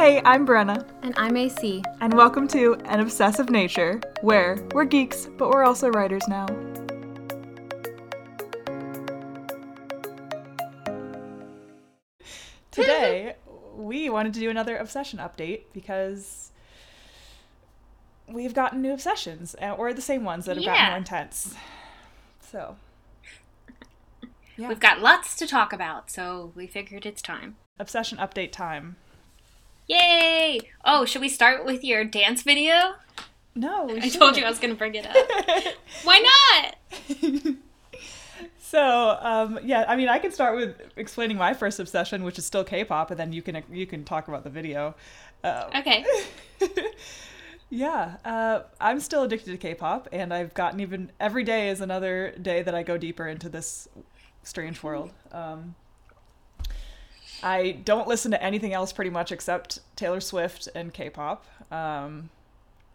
Hey, I'm Brenna, And I'm AC. and welcome to An Obsessive Nature, where we're geeks, but we're also writers now. Today, we wanted to do another obsession update because we've gotten new obsessions, uh, or the same ones that have gotten more intense. So, Yeah. We've got lots to talk about, so we figured it's time. obsession update time. Yay! Oh, should we start with your dance video? No, I told you. I was going to bring it up. Why not? So, um, yeah, I mean, I can start with explaining my first obsession, which is still K-pop, and then you can you can talk about the video. Uh, Okay. yeah, uh, I'm still addicted to K-pop, and I've gotten even every day is another day that I go deeper into this strange world. Um, I don't listen to anything else pretty much except Taylor Swift and K-pop. Um,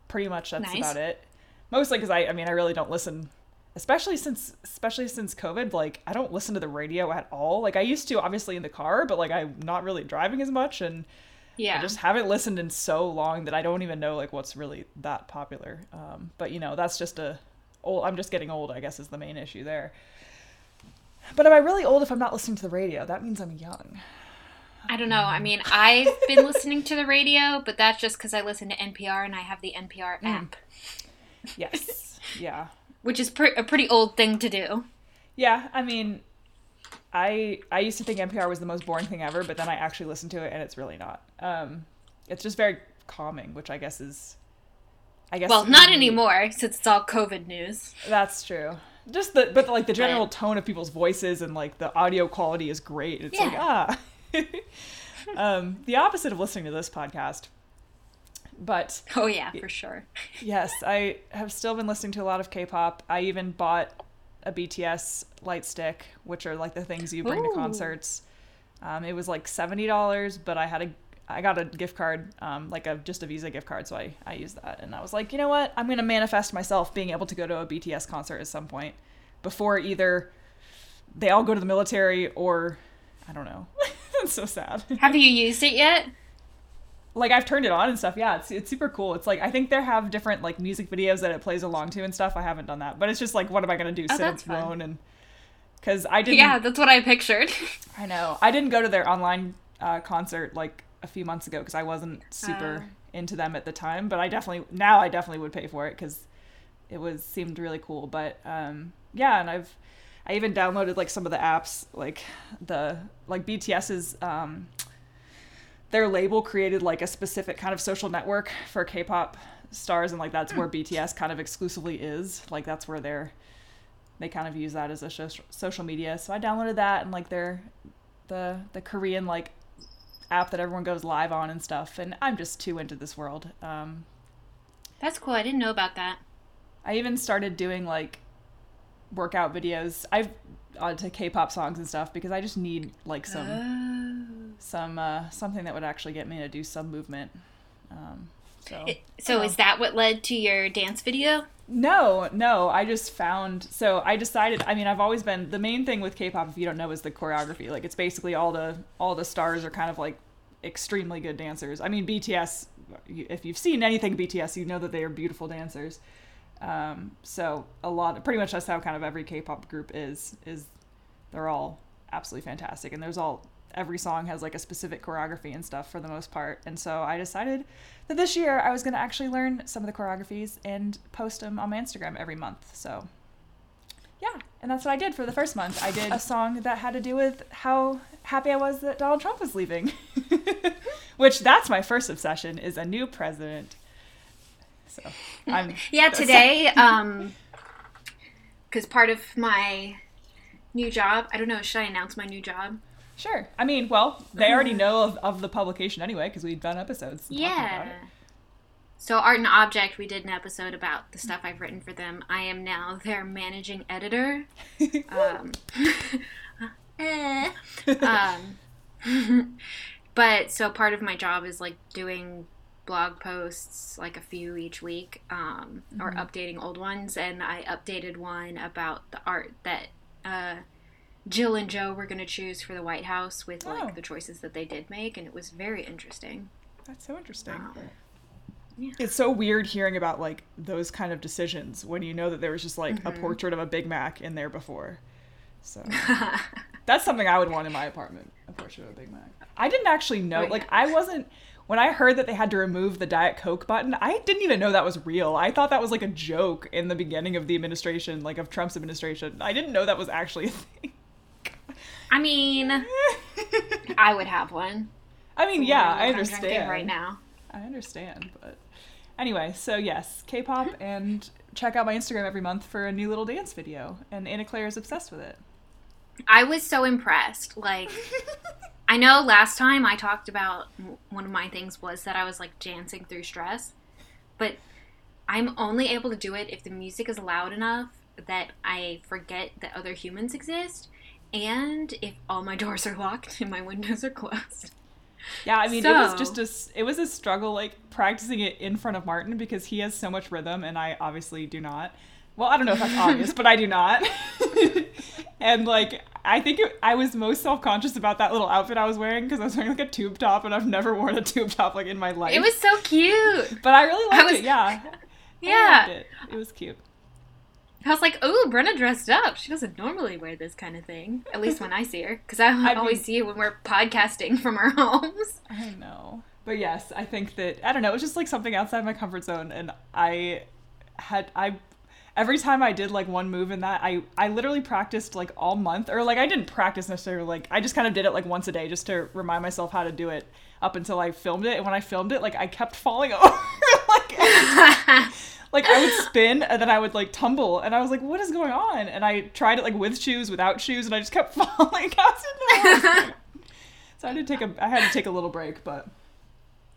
pretty much that's Nice. about it. Mostly because I, I mean, I really don't listen, especially since, especially since COVID. Like, I don't listen to the radio at all. Like, I used to, obviously, in the car, but like, I'm not really driving as much, and Yeah. I just haven't listened in so long that I don't even know like what's really that popular. Um, but you know, that's just a old. I'm just getting old. I guess is the main issue there. But am I really old if I'm not listening to the radio? That means I'm young. I don't know. I mean, I've been listening to the radio, but that's just because I listen to NPR and I have the NPR Mm. app, Yes. yeah. which is pre- a pretty old thing to do. Yeah. I mean, I I used to think NPR was the most boring thing ever, but then I actually listened to it, and it's really not. Um, it's just very calming, which I guess is. I guess. Well, not anymore since it's all COVID news. That's true. Just the but like the general Right. tone of people's voices and like the audio quality is great. It's like ah. um, the opposite of listening to this podcast. But Oh, yeah, for sure. yes, I have still been listening to a lot of K-pop. I even bought a BTS light stick, which are like the things you bring Ooh. to concerts. Um, it was like seventy dollars, but I had a I got a gift card, um, like a just a Visa gift card, so I I used that, and I was like, you know what, I'm gonna manifest myself being able to go to a BTS concert at some point before either they all go to the military or I don't know. It's so sad. Have you used it yet? like I've turned it on and stuff. Yeah, it's it's super cool. It's like I think they have different like music videos that it plays along to and stuff. I haven't done that, but it's just like, what am I gonna do? Oh, Sit fun. alone and because I didn't. Yeah, that's what I pictured. I know. I didn't go to their online uh, concert like a few months ago because I wasn't super Oh. into them at the time. But I definitely now I definitely would pay for it because it was seemed really cool. But um, yeah, and I've I even downloaded like some of the apps like the like BTS's um, their label created like a specific kind of social network for K-pop stars, and like that's where BTS kind of exclusively is. Like that's where they're they kind of use that as a sho- social media. So I downloaded that and like their the the Korean like app that everyone goes live on and stuff. And I'm just too into this world. Um, That's cool. I didn't know about that. I even started doing like workout videos. I've uh, to K-pop songs and stuff because I just need like some Oh. some uh, something that would actually get me to do some movement. Um, so It- So is that what led to your dance video? No, no. I just found so I decided. I mean, I've always been the main thing with K-pop. If you don't know, is the choreography. Like, it's basically all the all the stars are kind of like extremely good dancers. I mean, BTS. If you've seen anything BTS, you know that they are beautiful dancers. Um, so a lot, pretty much that's how kind of every K-pop group is. Is they're all absolutely fantastic, and there's all every song has like a specific choreography and stuff for the most part. And so I decided that this year I was going to actually learn some of the choreographies and post them on my Instagram every month. So yeah, and that's what I did for the first month. I did a song that had to do with how happy I was that Donald Trump was leaving. Which that's my first obsession is a new president. So I'm Yeah, today, um, because part of my new job, I don't know, should I announce my new job? Sure. I mean, well, they already know of, of the publication anyway because we've done episodes. Yeah. So, Art and Object, we did an episode about the stuff I've written for them. I am now their managing editor. um, eh. um, but so part of my job is like doing blog posts, like a few each week, um, or updating old ones. And I updated one about the art that uh, Jill and Joe were going to choose for the White House with like Oh. the choices that they did make, and it was very interesting. That's so interesting. Um, yeah. It's so weird hearing about like those kind of decisions when you know that there was just like Mm-hmm. a portrait of a Big Mac in there before. So that's something I would want in my apartment, a portrait of a Big Mac. I didn't actually know, like I wasn't when I heard that they had to remove the Diet Coke button, I didn't even know that was real. I thought that was like a joke in the beginning of the administration, like of Trump's administration. I didn't know that was actually a thing. I mean, I would have one. I mean, yeah, I understand. right now. I understand, but anyway, so yes, K-pop and check out my Instagram every month for a new little dance video, and Anna Claire is obsessed with it. I was so impressed. Like, I know last time I talked about one of my things was that I was like dancing through stress, but I'm only able to do it if the music is loud enough that I forget that other humans exist, and if all my doors are locked and my windows are closed. Yeah, I mean, it was just a it was a struggle like practicing it in front of Martin because he has so much rhythm and I obviously do not. Well, I don't know if that's obvious, but I do not. and like I think it, I was most self conscious about that little outfit I was wearing because I was wearing like a tube top and I've never worn a tube top like in my life. It was so cute. but I really liked was- it. Yeah, I Yeah. liked it. It was cute. I was like, "Oh, Brenna dressed up. She doesn't normally wear this kind of thing. At least when I see her, because I, I always mean- see it when we're podcasting from our homes." I know. But yes, I think that I don't know, it was just like something outside my comfort zone and I had I every time I did like one move in that, I I literally practiced like all month or like I didn't practice necessarily like I just kind of did it like once a day just to remind myself how to do it up until I filmed it and when I filmed it like I kept falling over like like I would spin and then I would like tumble and I was like what is going on and I tried it like with shoes without shoes and I just kept falling I was in the so I had to take a I had to take a little break but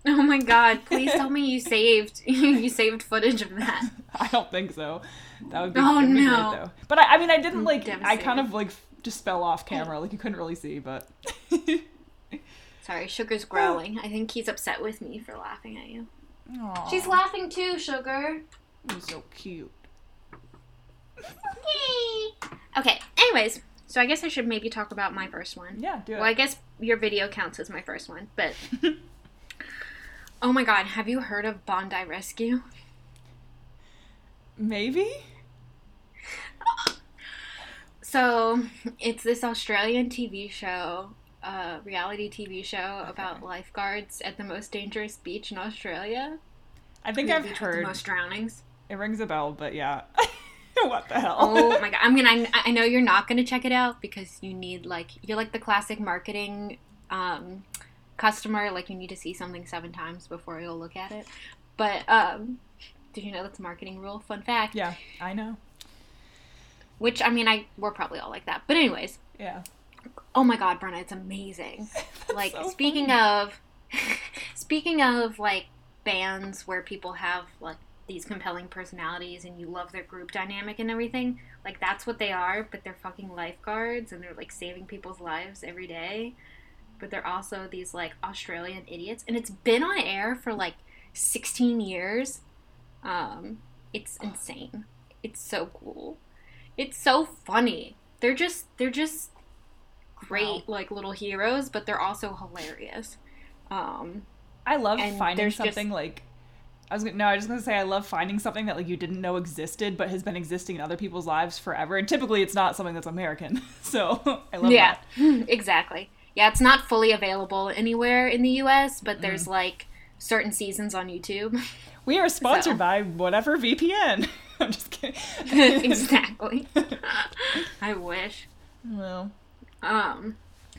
Oh my god! Please tell me you saved you saved footage of that. I don't think so. That would be, Oh, that'd be no. great though. But I, I mean, I didn't mm, like. I kind of like just fell off camera. Like you couldn't really see, but Sorry, Sugar's growling. I think he's upset with me for laughing at you. Aw, She's laughing too, Sugar. he's so cute. okay. Anyways, so I guess I should maybe talk about my first one. Yeah, do it. Well, I guess your video counts as my first one, but oh my god, have you heard of Bondi Rescue? Maybe. So it's this Australian TV show, uh, reality TV show about lifeguards at the most dangerous beach in Australia. I think The I've heard. the most drownings. It rings a bell, but yeah. what the hell? Oh my god! I mean, I, I know you're not gonna check it out because you need like you're like the classic marketing um, customer. Like you need to see something seven times before you'll look at it. But um, did you know that's a marketing rule? Fun fact. Yeah, I know. Which I mean, I we're probably all like that. But anyways, Yeah. oh my god, Brenna, it's amazing. like so speaking of speaking of like bands where people have like these compelling personalities and you love their group dynamic and everything like that's what they are but they're fucking lifeguards and they're like saving people's lives every day but they're also these like australian idiots and it's been on air for like 16 years um it's insane it's so cool it's so funny they're just they're just great Wow. like little heroes but they're also hilarious um I love finding there's just- something like. I was gonna, no, I was just gonna say I love finding something that like you didn't know existed but has been existing in other people's lives forever. And typically, it's not something that's American, so I love that. yeah that. exactly yeah it's not fully available anywhere in the us but there's Mm. like certain seasons on youtube We are sponsored So. by whatever VPN. I'm just kidding. exactly i wish well, um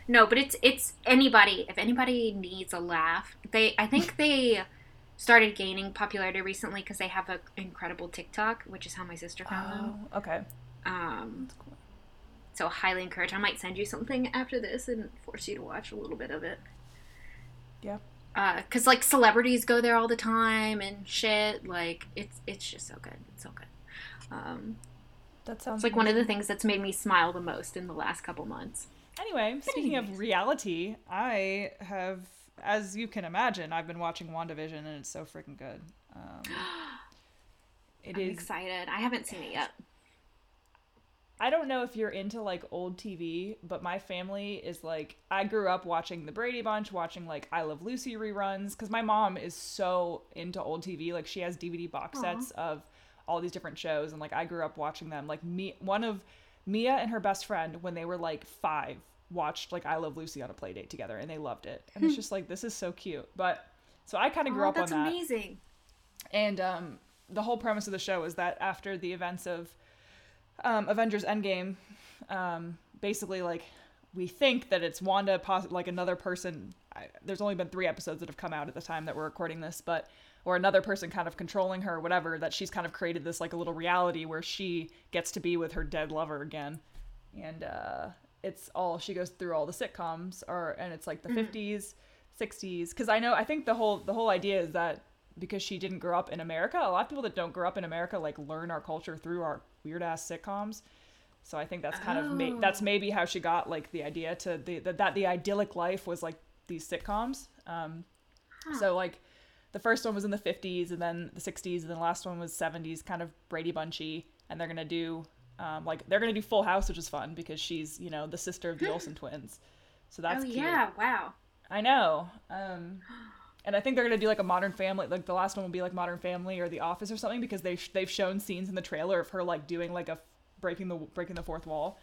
no but it's it's anybody if anybody needs a laugh they i think they started gaining popularity recently because they have an incredible tiktok which is how my sister found them oh, okay. um so highly encourage i might send you something after this and force you to watch a little bit of it Yeah. Because like celebrities go there all the time and shit like it's it's just so good it's so good. Um That sounds it's like one of the things that's made me smile the most in the last couple months. Anyway, speaking of reality, I have, as you can imagine, I've been watching WandaVision and it's so freaking good. Um, it i'm is. excited. I haven't seen it yet I don't know if you're into like old TV, but my family is like I grew up watching The Brady Bunch, watching like I Love Lucy reruns cuz my mom is so into old TV. Like she has DVD box sets of all these different shows and like I grew up watching them. Like me one of Mia and her best friend when they were like 5 watched like I Love Lucy on a play date together and they loved it. And it's just like this is so cute. But so I kind of grew oh, up on that's that. amazing. And um, the whole premise of the show is that after the events of um, Avengers Endgame, um, basically, like, we think that it's Wanda, poss- like another person. I, there's only been three episodes that have come out at the time that we're recording this, but or another person kind of controlling her, or whatever. That she's kind of created this like a little reality where she gets to be with her dead lover again, and uh, it's all she goes through all the sitcoms, or and it's like the 50s, 60s. Because I know I think the whole the whole idea is that because she didn't grow up in America, a lot of people that don't grow up in America like learn our culture through our weird ass sitcoms. So I think that's kind of ma- that's maybe how she got like the idea to the, the that the idyllic life was like these sitcoms. Um, So like the first one was in the 50s and then the 60s and then the last one was 70s, kind of Brady Bunchy, and they're gonna do um, like they're gonna do Full House, which is fun because she's you know the sister of the Olsen twins. So that's oh cute. yeah, wow. I know. Um, and I think they're gonna do like a Modern Family. Like the last one will be like Modern Family or The Office or something because they sh- they've shown scenes in the trailer of her like doing like a f- breaking the breaking the fourth wall,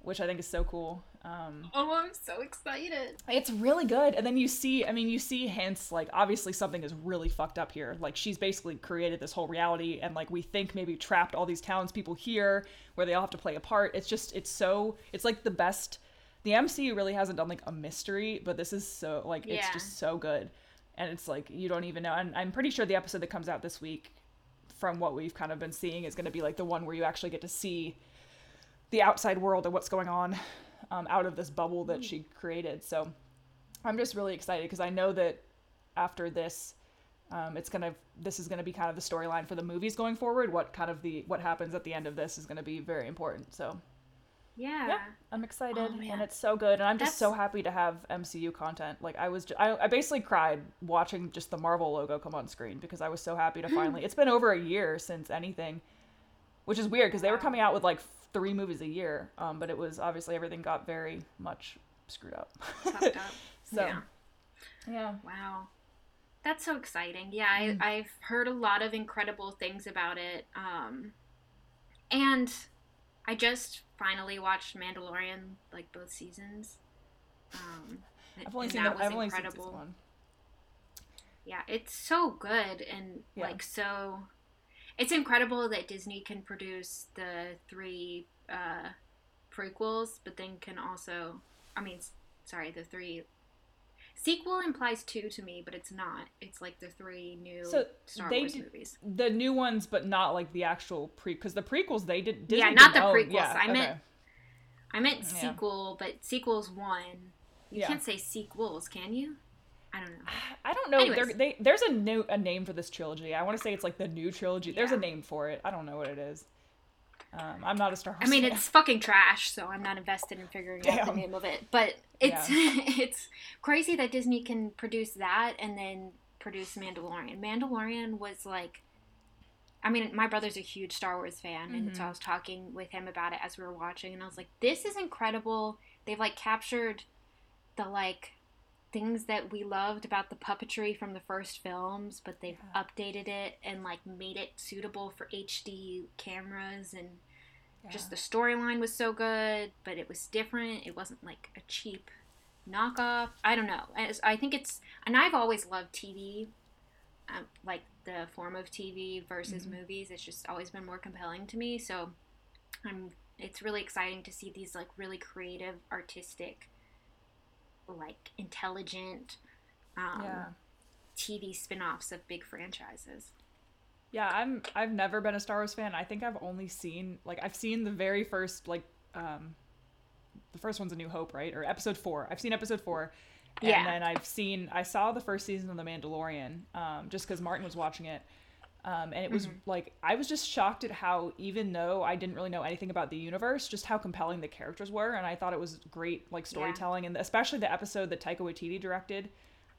which I think is so cool. Um, Oh, I'm so excited. it's really good. And then you see, I mean, you see hints like obviously something is really fucked up here. Like she's basically created this whole reality, and like we think maybe trapped all these townspeople here where they all have to play a part. It's just, it's so, it's like the best. The MCU really hasn't done like a mystery, but this is so like it's Yeah. just so good, and it's like you don't even know. And I'm pretty sure the episode that comes out this week, from what we've kind of been seeing, is going to be like the one where you actually get to see the outside world and what's going on um, out of this bubble that she created. So I'm just really excited because I know that after this, um, it's gonna this is gonna be kind of the storyline for the movies going forward. What kind of the what happens at the end of this is gonna be very important. So Yeah. yeah, I'm excited Oh, and it's so good, and I'm just so happy to have MCU content. Like I was, ju- I, I basically cried watching just the Marvel logo come on screen because I was so happy to finally. It's been over a year since anything, which is weird because they were coming out with like three movies a year, um, but it was obviously everything got very much screwed up. Up. so Yeah. yeah, Wow. That's so exciting. Yeah, I, I've heard a lot of incredible things about it. Um, and I just finally watched Mandalorian, like both seasons. Um, I've only seen that the, I've only seen incredible. season one. Yeah, it's so good and Yeah. like so. It's incredible that Disney can produce the three uh, prequels, but then can also, I mean, sorry, the three. Sequel implies two to me, but it's not. It's like the three new So Star Wars movies. The new ones, but not like the actual pre. Because the prequels they did. Disney Yeah, not the prequels. Yeah, I meant. I meant Yeah. sequel, but sequel's one. You Yeah. can't say sequels, can you? I don't know. I don't know. There, they, there's a new a name for this trilogy. I want to say it's like the new trilogy. There's a name for it. I don't know what it is. Um, I'm not a Star Wars. I mean, fan. it's fucking trash, so I'm not invested in figuring out the name of it. But it's it's crazy that Disney can produce that and then produce Mandalorian. Mandalorian was like, I mean, my brother's a huge Star Wars fan, and Mm-hmm. so I was talking with him about it as we were watching, and I was like, this is incredible. They've like captured the like things that we loved about the puppetry from the first films, but they've updated it and like made it suitable for HD cameras and just the storyline was so good, but it was different. It wasn't like a cheap knockoff. I don't know. As- I think it's, and I've always loved TV, um, like the form of TV versus movies. It's just always been more compelling to me. So I'm. It's really exciting to see these like really creative, artistic, like intelligent um, yeah. TV spin-offs of big franchises. Yeah, I'm. I've never been a Star Wars fan. I think I've only seen like I've seen the very first like um, the first one's A New Hope, right? Or Episode Four. I've seen Episode Four, and Yeah. then I've seen I saw the first season of The Mandalorian, um, just because Martin was watching it, um, and it was like I was just shocked at how even though I didn't really know anything about the universe, just how compelling the characters were, and I thought it was great like storytelling, and especially the episode that Taika Waititi directed.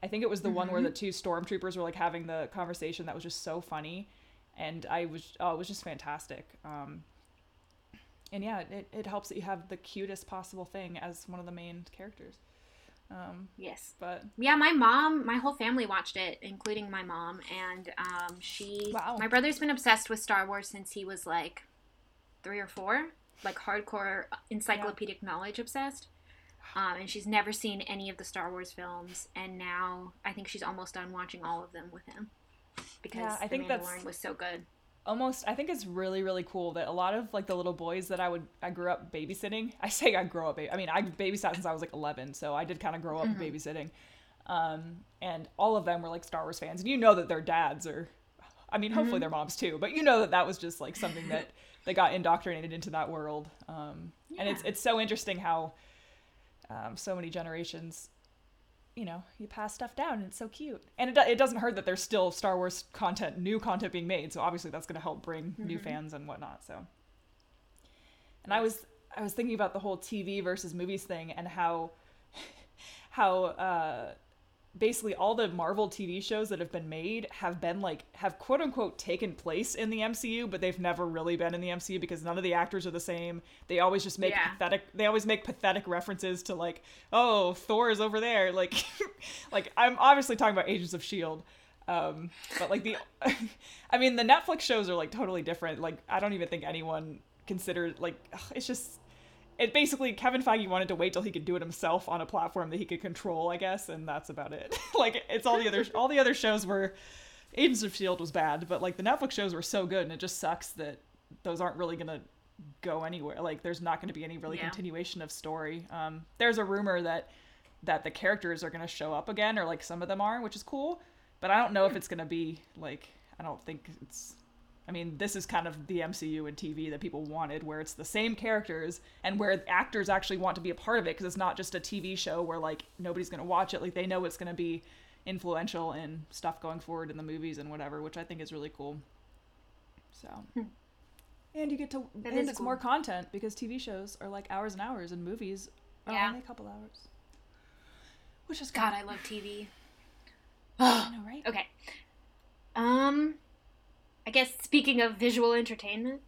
I think it was the one where the two stormtroopers were like having the conversation that was just so funny, and I was oh, it was just fantastic. Um, and yeah, it, it helps that you have the cutest possible thing as one of the main characters. Um, yes. But yeah, my mom, my whole family watched it, including my mom, and um, she. Wow. My brother's been obsessed with Star Wars since he was like three or four, like hardcore encyclopedic knowledge obsessed. Um, and she's never seen any of the Star Wars films, and now I think she's almost done watching all of them with him because Yeah, I The think that's- Mandalorian was so good. Almost I think it's really really cool that a lot of like the little boys that I would I grew up babysitting. I say I grew up. I mean I babysat since I was like 11, so I did kind of grow up babysitting. Um, and all of them were like Star Wars fans, and you know that their dads are. I mean, hopefully their moms too, but you know that that was just like something that they got indoctrinated into that world. Um, And it's it's so interesting how um, so many generations you know, you pass stuff down and it's so cute. And it, do- it doesn't hurt that there's still Star Wars content, new content being made. So obviously that's going to help bring new fans and whatnot. So, and I was, I was thinking about the whole TV versus movies thing and how, how, uh, basically all the Marvel TV shows that have been made have been like have quote unquote taken place in the MCU, but they've never really been in the MCU because none of the actors are the same. They always just make Yeah. pathetic they always make pathetic references to like, oh, Thor is over there. Like like I'm obviously talking about Agents of Shield. Um, but like the I mean the Netflix shows are like totally different. Like I don't even think anyone considered like ugh, it's just it basically Kevin Feige wanted to wait till he could do it himself on a platform that he could control, I guess, and that's about it. like it's all the other all the other shows were Agents of Shield was bad, but like the Netflix shows were so good, and it just sucks that those aren't really gonna go anywhere. Like there's not going to be any really Yeah. continuation of story. Um, there's a rumor that that the characters are going to show up again, or like some of them are, which is cool. But I don't know if it's going to be like I don't think it's. I mean, this is kind of the MCU and TV that people wanted, where it's the same characters and where actors actually want to be a part of it because it's not just a TV show where like nobody's going to watch it. Like they know it's going to be influential in stuff going forward in the movies and whatever, which I think is really cool. So, and you get to Hmm. That and it's cool. more content because TV shows are like hours and hours and movies are Yeah. only a couple hours, which is God, good. I love TV. I know, right? Okay. Um, I guess speaking of visual entertainment,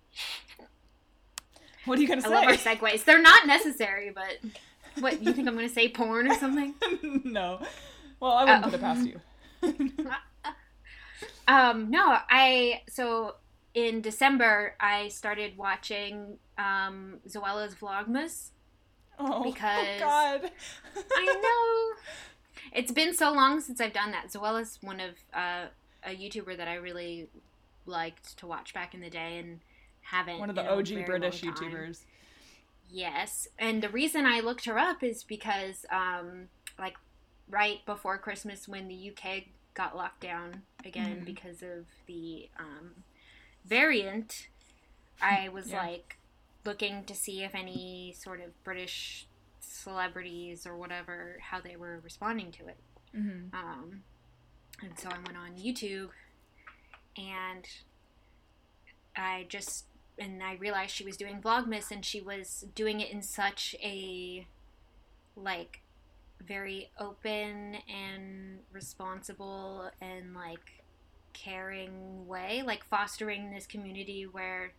What are you gonna say? I love our segues. They're not necessary, but what you think I'm going to say porn or something? no. Well, I wouldn't Oh. put it past you. Um, no, I so in December I started watching um Zoella's Vlogmas. Oh, Because- oh God. I know. It's been so long since I've done that. Zoella's one of uh, a YouTuber that I really liked to watch back in the day and haven't. One of the OG British. YouTubers. Yes, and the reason I looked her up is because, um, like, right before Christmas, when the UK got locked down again Mhm. because of the um, variant, I was Yeah. like looking to see if any sort of British celebrities or whatever how they were responding to it. Mm-hmm. Um, and so I went on YouTube and I just and I realized she was doing Vlogmas and she was doing it in such a like very open and responsible and like caring way, like fostering this community where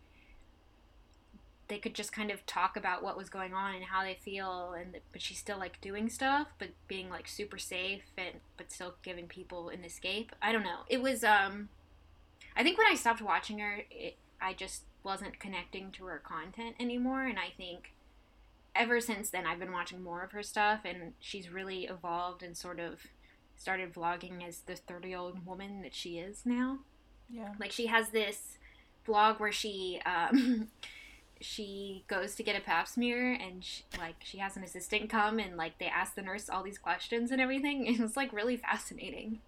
they could just kind of talk about what was going on and how they feel and but she's still like doing stuff but being like super safe and but still giving people an escape. I don't know. It was um i think when i stopped watching her it, i just wasn't connecting to her content anymore and i think ever since then i've been watching more of her stuff and she's really evolved and sort of started vlogging as the 30 year old woman that she is now Yeah. like she has this vlog where she um she goes to get a pap smear and she, like she has an assistant come and like they ask the nurse all these questions and everything it was like really fascinating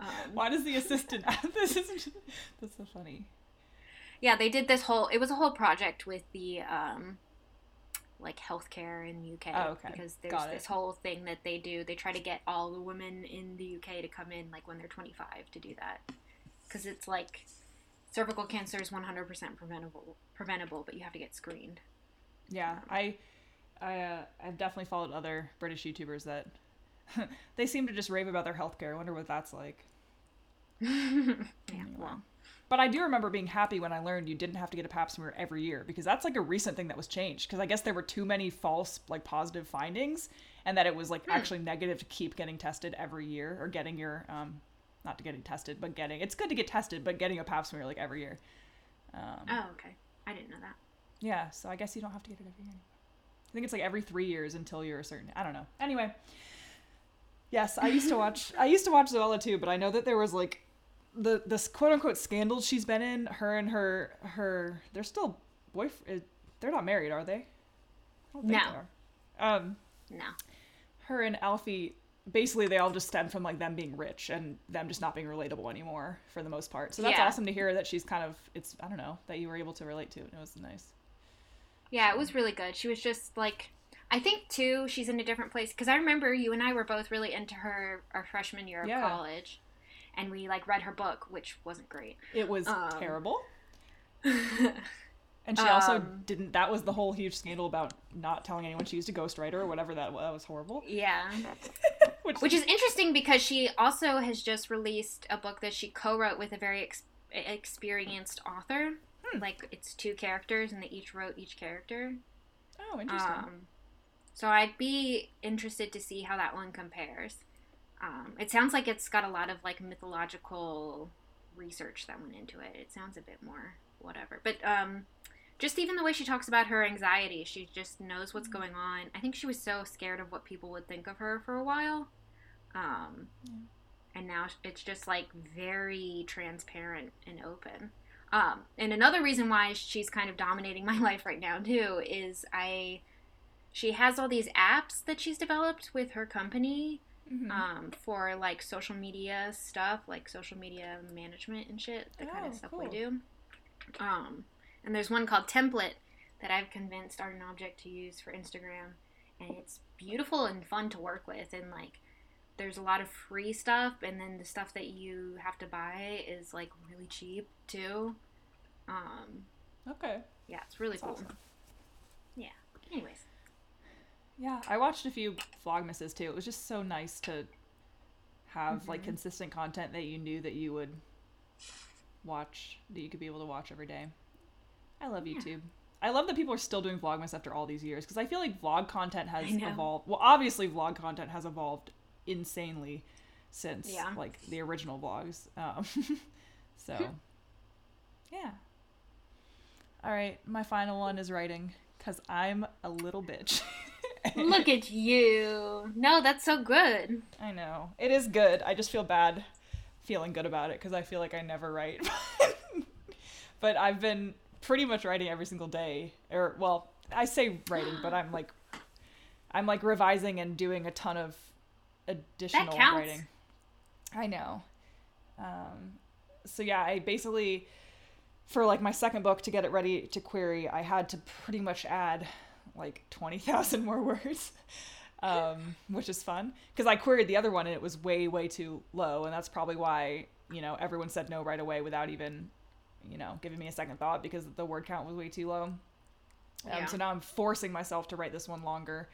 um, Why does the assistant? this is that's so funny. yeah they did this whole it was a whole project with the um like healthcare in the UK Oh, okay. because there's Got it. this whole thing that they do they try to get all the women in the UK to come in like when they're 25 to do that because it's like cervical cancer is 100% preventable preventable but you have to get screened Yeah, I, I, uh, I've definitely followed other British YouTubers that they seem to just rave about their healthcare. I wonder what that's like. yeah Anyway. well But I do remember being happy when I learned you didn't have to get a pap smear every year because that's like a recent thing that was changed because I guess there were too many false like positive findings and that it was like Hmm. actually negative to keep getting tested every year or getting your um not to getting tested but getting it's good to get tested but getting a pap smear like every year. Um, Oh, okay. I didn't know that. yeah, so I guess you don't have to get it every year. anymore. I think it's like every three years until you're a certain. I don't know. Anyway, yes, I used to watch. I used to watch Zoella too, but I know that there was like the this quote unquote scandal she's been in. Her and her her they're still boyfriend. They're not married, are they? I don't think No. they are. Um, No. her and Alfie. Basically, they all just stem from like them being rich and them just not being relatable anymore for the most part. So that's Yeah. awesome to hear that she's kind of it's I don't know that you were able to relate to it. It was nice. Yeah, it was really good. She was just like, I think too, she's in a different place because I remember you and I were both really into her our freshman year of Yeah. college, and we like read her book, which wasn't great. It was Um, terrible. And she also Um, didn't. That was the whole huge scandal about not telling anyone she used a ghostwriter or whatever that was. That was horrible. yeah, Which, which is interesting because she also has just released a book that she co-wrote with a very ex- experienced author. Hmm. Like it's two characters, and they each wrote each character. oh, interesting. Um, so I'd be interested to see how that one compares. Um, it sounds like it's got a lot of like mythological research that went into it. It sounds a bit more whatever, but um, just even the way she talks about her anxiety, she just knows what's going on. I think she was so scared of what people would think of her for a while, um, Yeah. and now it's just like very transparent and open. Um, and another reason why she's kind of dominating my life right now too is I she has all these apps that she's developed with her company Mhm. um, for like social media stuff, like social media management and shit, the kind Oh, of stuff we do. Um, and there's one called Template that I've convinced Art and Object to use for Instagram, and it's beautiful and fun to work with. And like, there's a lot of free stuff, and then the stuff that you have to buy is like really cheap too. Um, okay. yeah, it's really That's cool. awesome. Yeah. Anyways, Yeah, I watched a few vlogmases too. It was just so nice to have like Mhm. consistent content that you knew that you would watch, that you could be able to watch every day. I love Yeah. YouTube. I love that people are still doing vlogmas after all these years because I feel like vlog content has evolved. Well, obviously, vlog content has evolved insanely since Yeah. like the original vlogs. Um, so, yeah. All right, my final one is writing because I'm a little bitch. look at you. No, that's so good. I know. It is good. I just feel bad feeling good about it because I feel like I never write. but I've been pretty much writing every single day. Or well, I say writing, but I'm like I'm like revising and doing a ton of additional writing. I know. Um so yeah, I basically for like my second book to get it ready to query, I had to pretty much add like 20,000 more words. Um, which is fun because I queried the other one and it was way way too low and that's probably why, you know, everyone said no right away without even, you know, giving me a second thought because the word count was way too low. Um, Yeah. so now I'm forcing myself to write this one longer.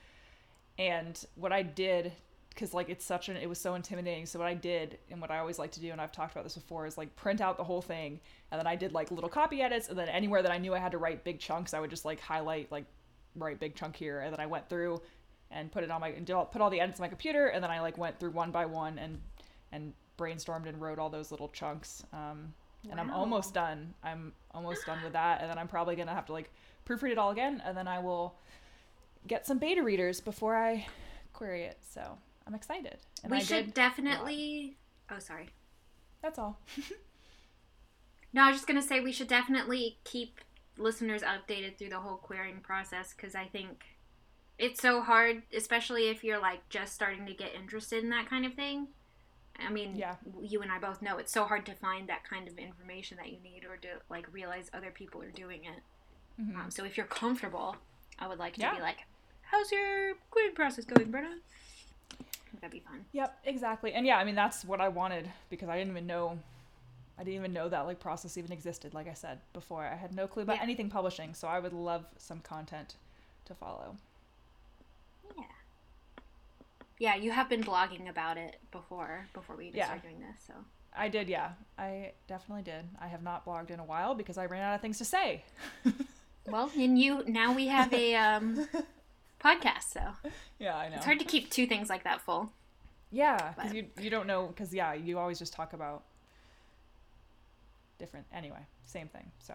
And what I did, because like it's such an, it was so intimidating. So what I did, and what I always like to do, and I've talked about this before, is like print out the whole thing, and then I did like little copy edits, and then anywhere that I knew I had to write big chunks, I would just like highlight like write big chunk here, and then I went through and put it on my and did all, put all the edits on my computer, and then I like went through one by one and and brainstormed and wrote all those little chunks. Um, and I'm almost done. I'm almost done with that, and then I'm probably gonna have to like proofread it all again, and then I will get some beta readers before I query it. So I'm excited. And we I should definitely. Oh, sorry. That's all. No, I was just gonna say we should definitely keep listeners updated through the whole querying process because I think it's so hard, especially if you're like just starting to get interested in that kind of thing. I mean, Yeah. you and I both know it's so hard to find that kind of information that you need or to like realize other people are doing it. Mhm. Um, so if you're comfortable, I would like to Yeah. be like, "How's your querying process going, Brenna?" That'd be fun. Yep, exactly. And yeah, I mean that's what I wanted because I didn't even know I didn't even know that like process even existed, like I said before. I had no clue about Yeah. anything publishing, so I would love some content to follow. Yeah. Yeah, you have been blogging about it before before we even Yeah. started doing this. So I did, yeah. I definitely did. I have not blogged in a while because I ran out of things to say. well, and you now we have a um, podcast, so yeah, I know. it's hard to keep two things like that full. Yeah, because you you don't know because yeah, you always just talk about different. Anyway, same thing. So.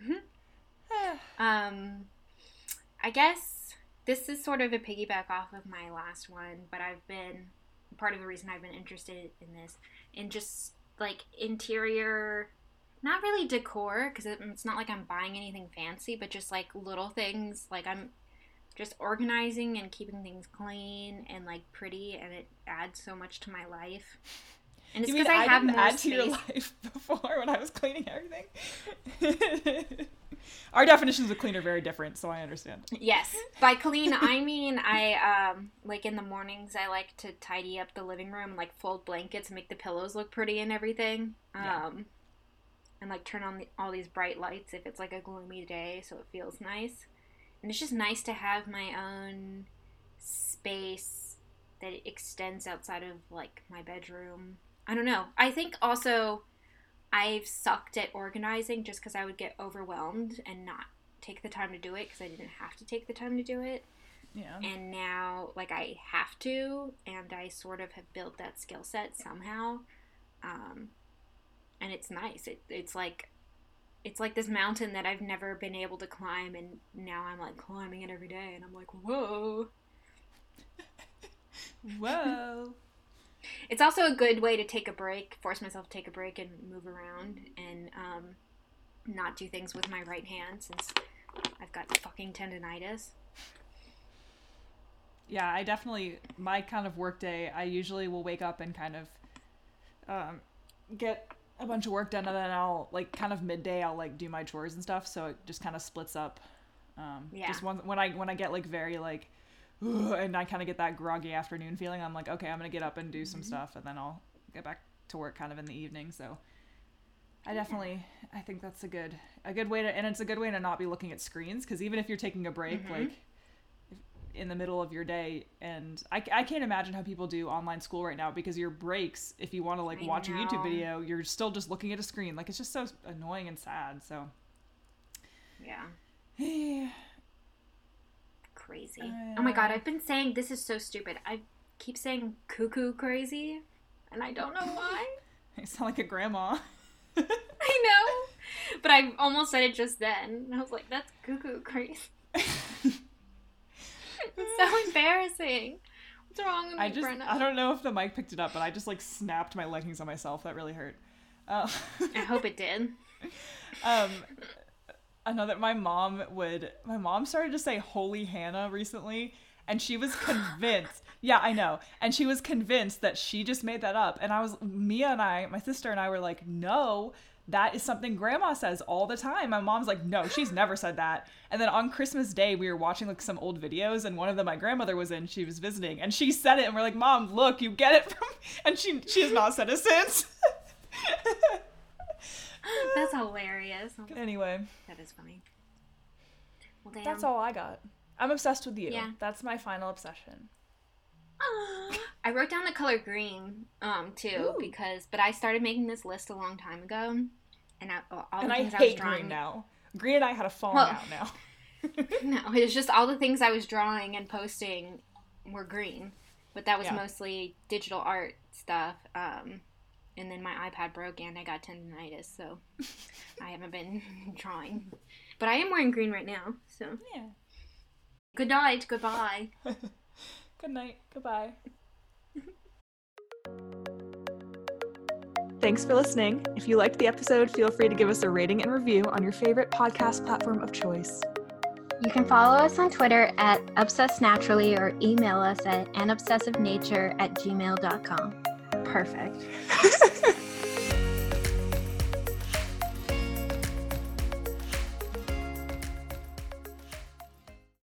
Um, I guess this is sort of a piggyback off of my last one, but I've been part of the reason I've been interested in this in just like interior, not really decor because it's not like I'm buying anything fancy, but just like little things. Like I'm just organizing and keeping things clean and like pretty, and it adds so much to my life. And it's because I, have didn't more add to space. your life before when I was cleaning everything? Our definitions of clean are very different, so I understand. Yes. By clean, I mean I um like in the mornings I like to tidy up the living room, like fold blankets, make the pillows look pretty and everything. Um Yeah. and like turn on the, all these bright lights if it's like a gloomy day so it feels nice. And it's just nice to have my own space that extends outside of like my bedroom. I don't know. I think also I've sucked at organizing just because I would get overwhelmed and not take the time to do it because I didn't have to take the time to do it. Yeah. And now, like, I have to, and I sort of have built that skill set somehow. Um, and it's nice. It, it's like it's like this mountain that I've never been able to climb, and now I'm like climbing it every day, and I'm like, whoa. Whoa. It's also a good way to take a break, force myself to take a break and move around, and um, not do things with my right hand since I've got fucking tendonitis. yeah, I definitely my kind of work day. I usually will wake up and kind of um, get a bunch of work done, and then I'll like kind of midday I'll like do my chores and stuff. So it just kind of splits up. Um, Yeah. Just when when I when I get like very like, and I kind of get that groggy afternoon feeling, I'm like, okay, I'm gonna get up and do some stuff, and then I'll get back to work kind of in the evening. So. I definitely, I think that's a good, a good way to, and it's a good way to not be looking at screens because even if you're taking a break, Mhm. like in the middle of your day and I, I can't imagine how people do online school right now because your breaks if you want to like I watch a youtube video you're still just looking at a screen like it's just so annoying and sad so Yeah. crazy. I Oh my god. I've been saying this is so stupid. I keep saying cuckoo crazy, and I don't know why. you sound like a grandma I know, but I almost said it just then. I was like, "That's cuckoo crazy." it's so embarrassing. What's wrong with me, i just Brenna? i don't know if the mic picked it up but i just like snapped my leggings on myself that really hurt uh, I hope it did. um another my mom would my mom started to say holy hannah recently and she was convinced yeah i know and she was convinced that she just made that up and i was mia and i my sister and i were like no that is something grandma says all the time. My mom's like no she's never said that. And then on christmas day we were watching like some old videos and one of them my grandmother was in she was visiting and she said it and we're like mom look you get it from and she she has not said it since That's hilarious. anyway That is funny. Well, damn. That's all I got. I'm obsessed with you. Yeah. That's my final obsession. I wrote down the color green um too Ooh. because but I started making this list a long time ago and I, all the and I things I, was hate drawing green now. Green and I had a falling Well- out now. No, it's just all the things I was drawing and posting were green, but that was Yeah. mostly digital art stuff. Um, and then my iPad broke and I got tendonitis, so I haven't been drawing. But I am wearing green right now, so yeah. good night, goodbye. Good night. Goodbye. Thanks for listening. If you liked the episode, feel free to give us a rating and review on your favorite podcast platform of choice. You can follow us on Twitter at Obsessed Naturally or email us at anobsessivenature at gmail.com. Perfect.